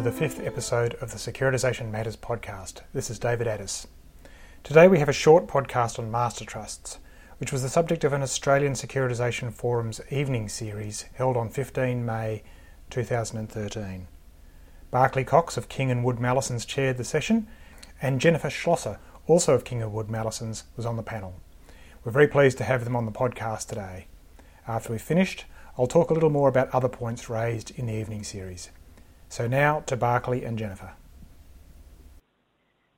To the fifth episode of the Securitisation Matters podcast. This is David Addis. Today we have a short podcast on master trusts, which was the subject of an Australian Securitisation Forum's evening series held on 15 May 2013. Barclay Cox of King and Wood Mallesons chaired the session, and Jennifer Schlosser, also of King and Wood Mallesons, was on the panel. We're very pleased to have them on the podcast today. After we've finished, I'll talk a little more about other points raised in the evening series. So now to Barclay and Jennifer.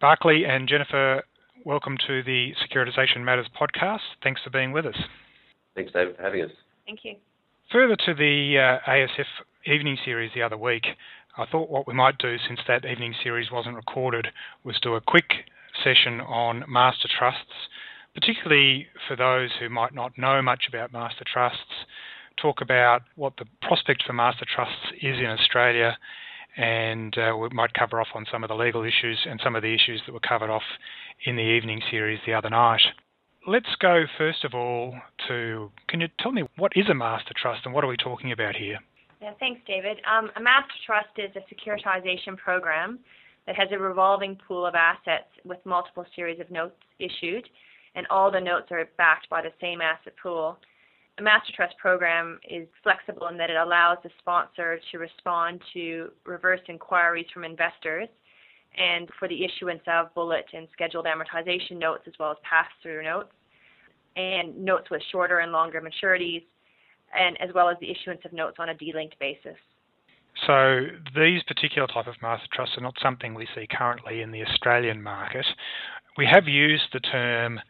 Barclay and Jennifer, welcome to the Securitisation Matters podcast. Thanks for being with us. Thanks, David, for having us. Thank you. Further to the uh, ASF evening series the other week, I thought what we might do, since that evening series wasn't recorded, was do a quick session on master trusts, particularly for those who might not know much about master trusts, talk about what the prospect for master trusts is in Australia, and uh, we might cover off on some of the legal issues and some of the issues that were covered off in the evening series the other night. Let's go first of all to can you tell me what is a master trust and what are we talking about here? Yeah, thanks, David. Um, a master trust is a securitization program that has a revolving pool of assets with multiple series of notes issued, and all the notes are backed by the same asset pool. A master trust program is flexible in that it allows the sponsor to respond to reverse inquiries from investors and for the issuance of bullet and scheduled amortization notes as well as pass-through notes and notes with shorter and longer maturities and as well as the issuance of notes on a delinked basis. So these particular type of master trusts are not something we see currently in the Australian market. We have used the term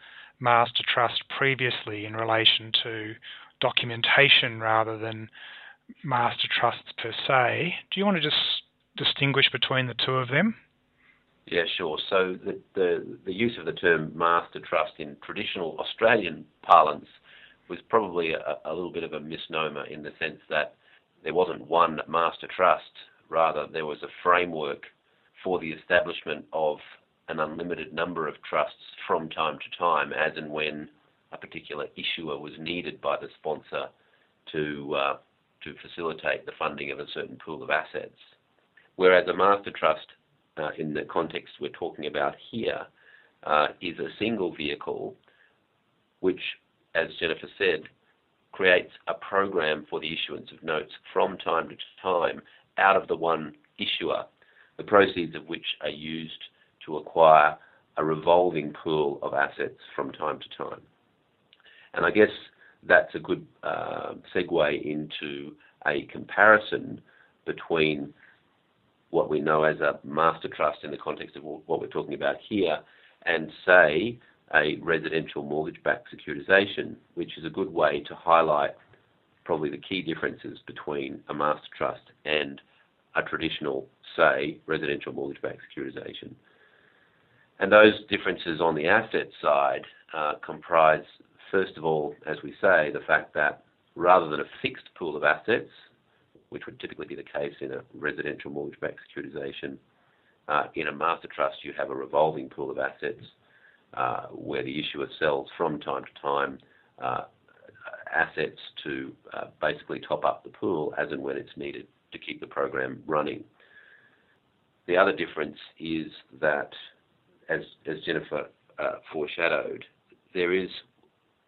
master trust previously in relation to documentation rather than master trusts per se. Do you want to just distinguish between the two of them? Yeah, sure. So the, the, the use of the term master trust in traditional Australian parlance was probably a, a little bit of a misnomer in the sense that there wasn't one master trust, rather there was a framework for the establishment of an unlimited number of trusts from time to time, as and when a particular issuer was needed by the sponsor to uh, to facilitate the funding of a certain pool of assets. Whereas a master trust, uh, in the context we're talking about here, uh, is a single vehicle which, as Jennifer said, creates a program for the issuance of notes from time to time out of the one issuer, the proceeds of which are used to acquire a revolving pool of assets from time to time. And I guess that's a good uh, segue into a comparison between what we know as a master trust in the context of what we're talking about here and, say, a residential mortgage-backed securitization, which is a good way to highlight probably the key differences between a master trust and a traditional, say, residential mortgage-backed securitization. And those differences on the asset side uh, comprise, first of all, as we say, the fact that rather than a fixed pool of assets, which would typically be the case in a residential mortgage-backed securitization, uh, in a master trust you have a revolving pool of assets uh, where the issuer sells from time to time assets to basically top up the pool as and when it's needed to keep the program running. The other difference is that, as, as Jennifer uh, foreshadowed, there is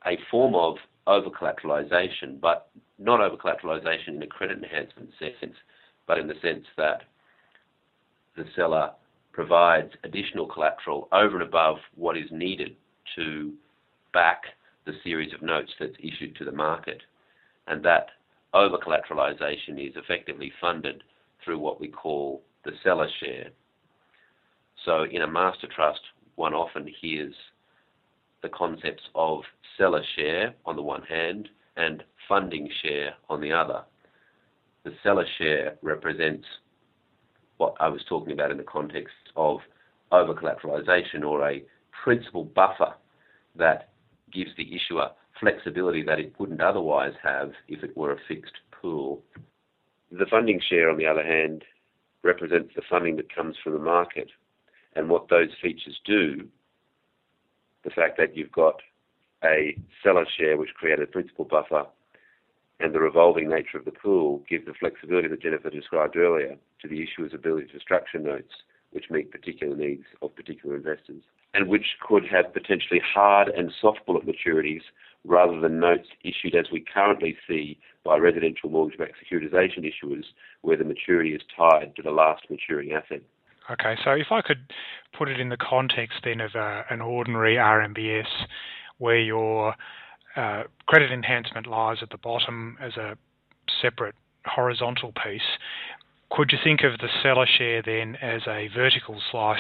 a form of over collateralization, but not over collateralization in a credit enhancement sense, but in the sense that the seller provides additional collateral over and above what is needed to back the series of notes that's issued to the market. And that over collateralization is effectively funded through what we call the seller share. So in a master trust, one often hears the concepts of seller share on the one hand and funding share on the other. The seller share represents what I was talking about in the context of over collateralization or a principal buffer that gives the issuer flexibility that it wouldn't otherwise have if it were a fixed pool. The funding share, on the other hand, represents the funding that comes from the market. And what those features do, the fact that you've got a seller share which created a principal buffer and the revolving nature of the pool give the flexibility that Jennifer described earlier to the issuer's ability to structure notes which meet particular needs of particular investors and which could have potentially hard and soft bullet maturities rather than notes issued as we currently see by residential mortgage-backed securitization issuers where the maturity is tied to the last maturing asset. Okay, so if I could put it in the context then of a, uh, an ordinary RMBS where your uh, credit enhancement lies at the bottom as a separate horizontal piece, could you think of the seller share then as a vertical slice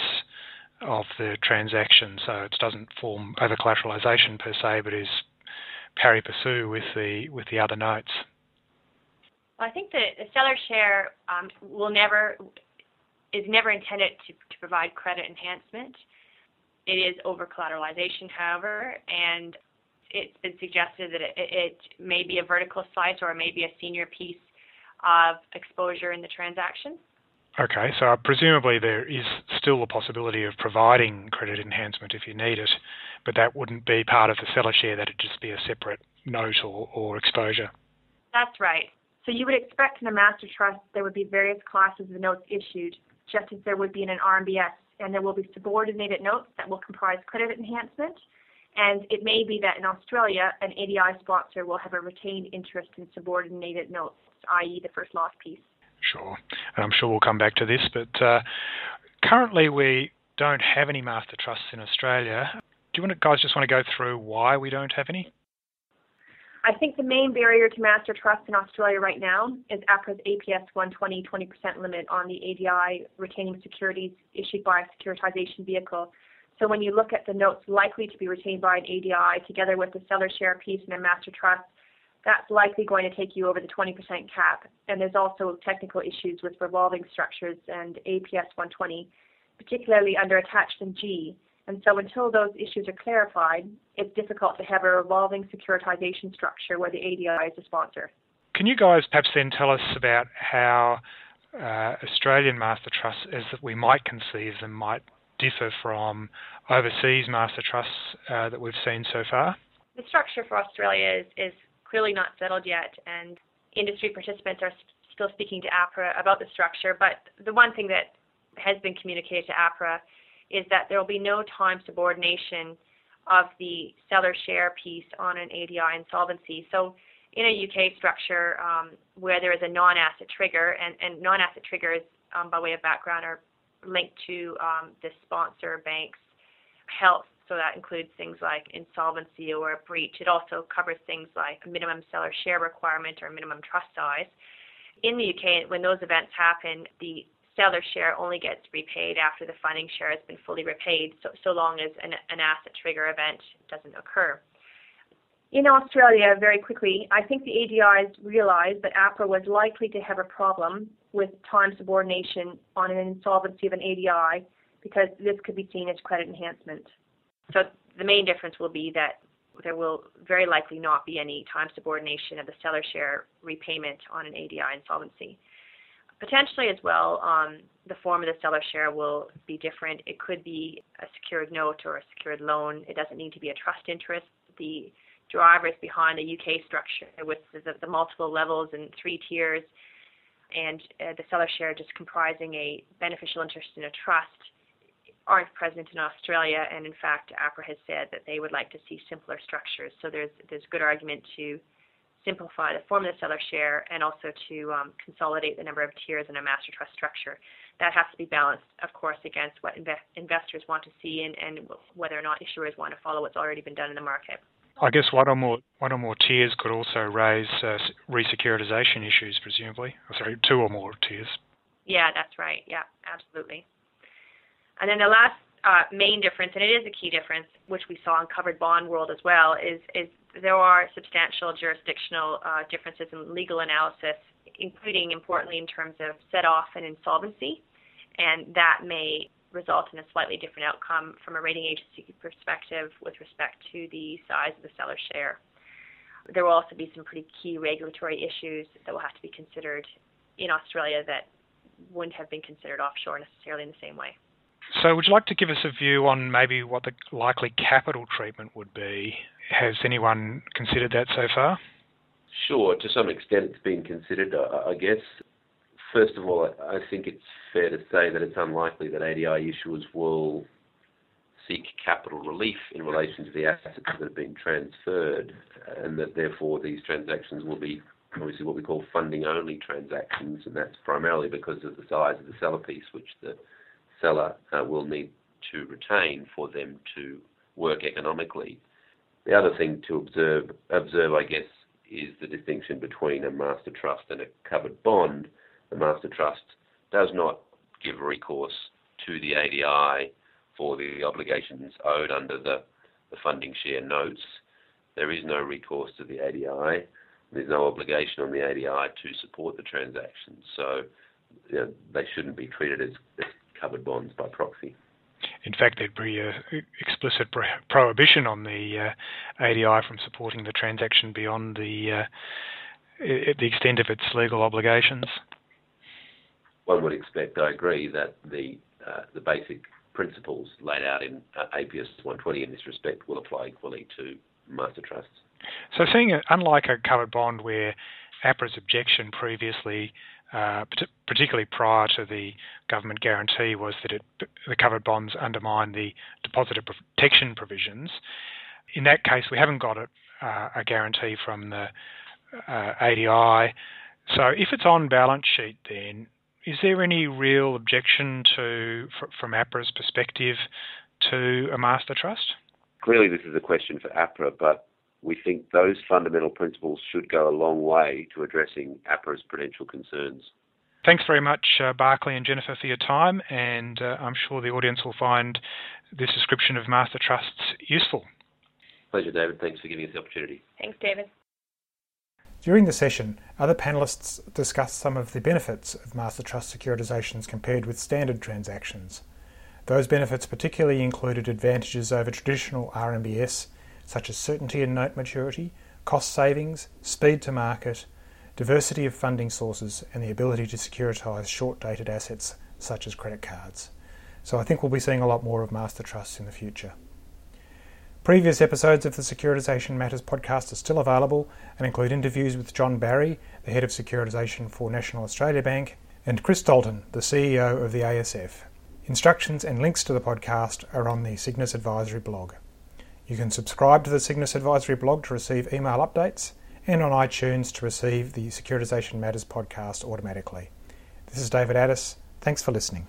of the transaction? So it doesn't form over collateralization per se, but is pari passu with the with the other notes. Well, I think the, the seller share um, will never is never intended to, to provide credit enhancement. It is over collateralization, however, and it's been suggested that it, it may be a vertical slice or maybe a senior piece of exposure in the transaction. Okay, so presumably there is still the possibility of providing credit enhancement if you need it, but that wouldn't be part of the seller share, that'd just be a separate note or, or exposure. That's right. So you would expect in a master trust there would be various classes of notes issued, just as there would be in an RMBS, and there will be subordinated notes that will comprise credit enhancement, and it may be that in Australia, an ADI sponsor will have a retained interest in subordinated notes, i.e. the first loss piece. Sure. And I'm sure we'll come back to this, but uh, currently we don't have any master trusts in Australia. Do you want to, guys just want to go through why we don't have any? I think the main barrier to master trust in Australia right now is APRA's APS 120 20% limit on the ADI retaining securities issued by a securitization vehicle. So when you look at the notes likely to be retained by an ADI together with the seller share piece in a master trust, that's likely going to take you over the 20% cap. And there's also technical issues with revolving structures and APS 120, particularly under Attachment G. And so until those issues are clarified, it's difficult to have a revolving securitization structure where the ADI is a sponsor. Can you guys perhaps then tell us about how uh, Australian master trusts, as we might conceive them, might differ from overseas master trusts uh, that we've seen so far? The structure for Australia is, is clearly not settled yet, and industry participants are still speaking to APRA about the structure. But the one thing that has been communicated to APRA is that there will be no time subordination of the seller share piece on an ADI insolvency. So in a UK structure um, where there is a non-asset trigger, and, and non-asset triggers, um, by way of background, are linked to um, the sponsor bank's health so that includes things like insolvency or a breach. It also covers things like a minimum seller share requirement or minimum trust size. In the UK, when those events happen, the seller share only gets repaid after the funding share has been fully repaid, so, so long as an, an asset trigger event doesn't occur. In Australia, very quickly, I think the ADIs realized that APRA was likely to have a problem with time subordination on an insolvency of an ADI because this could be seen as credit enhancement. So the main difference will be that there will very likely not be any time subordination of the seller share repayment on an ADI insolvency. Potentially as well, um, the form of the seller share will be different. It could be a secured note or a secured loan. It doesn't need to be a trust interest. The drivers behind the UK structure with the, the multiple levels and three tiers and uh, the seller share just comprising a beneficial interest in a trust aren't present in Australia, and in fact, APRA has said that they would like to see simpler structures. So there's there's good argument to simplify the form of the seller share and also to um, consolidate the number of tiers in a master trust structure. That has to be balanced, of course, against what inve- investors want to see and, and whether or not issuers want to follow what's already been done in the market. I guess one or more one or more tiers could also raise uh, resecuritization issues, presumably. sorry, two or more tiers. Yeah, that's right. Yeah, absolutely. And then the last uh, main difference, and it is a key difference, which we saw in covered bond world as well, is, is there are substantial jurisdictional uh, differences in legal analysis, including importantly in terms of set off and insolvency, and that may result in a slightly different outcome from a rating agency perspective with respect to the size of the seller share. There will also be some pretty key regulatory issues that will have to be considered in Australia that wouldn't have been considered offshore necessarily in the same way. So, would you like to give us a view on maybe what the likely capital treatment would be? Has anyone considered that so far? Sure, to some extent it's been considered, I guess. First of all, I think it's fair to say that it's unlikely that ADI issuers will seek capital relief in relation to the assets that have been transferred, and that therefore these transactions will be obviously what we call funding only transactions, and that's primarily because of the size of the seller piece, which the seller uh, will need to retain for them to work economically. The other thing to observe, observe, I guess, is the distinction between a master trust and a covered bond. The master trust does not give recourse to the ADI for the obligations owed under the, the funding share notes. There is no recourse to the ADI. There's no obligation on the ADI to support the transaction. So you know, they shouldn't be treated as, as covered bonds by proxy. In fact, there'd be an explicit prohibition on the uh, ADI from supporting the transaction beyond the uh, the extent of its legal obligations. One would expect, I agree, that the uh, the basic principles laid out in uh, APS 120 in this respect will apply equally to master trusts. So, seeing it, unlike a covered bond where APRA's objection previously, uh, particularly prior to the government guarantee, was that it, the covered bonds undermine the depositor protection provisions. In that case, we haven't got a, uh, a guarantee from the uh, ADI. So, if it's on balance sheet, then is there any real objection to, from APRA's perspective, to a master trust? Clearly, this is a question for APRA, but we think those fundamental principles should go a long way to addressing APRA's prudential concerns. Thanks very much, uh, Barclay and Jennifer, for your time, and uh, I'm sure the audience will find this description of master trusts useful. Pleasure, David. Thanks for giving us the opportunity. Thanks, David. During the session, other panelists discussed some of the benefits of master trust securitisations compared with standard transactions. Those benefits particularly included advantages over traditional RMBS, such as certainty in note maturity, cost savings, speed to market, diversity of funding sources, and the ability to securitise short dated assets such as credit cards. So I think we'll be seeing a lot more of master trusts in the future. Previous episodes of the Securitisation Matters podcast are still available and include interviews with John Barry, the head of securitisation for National Australia Bank, and Chris Dalton, the CEO of the ASF. Instructions and links to the podcast are on the Cygnus Advisory blog. You can subscribe to the Cygnus Advisory blog to receive email updates and on iTunes to receive the Securitisation Matters podcast automatically. This is David Addis. Thanks for listening.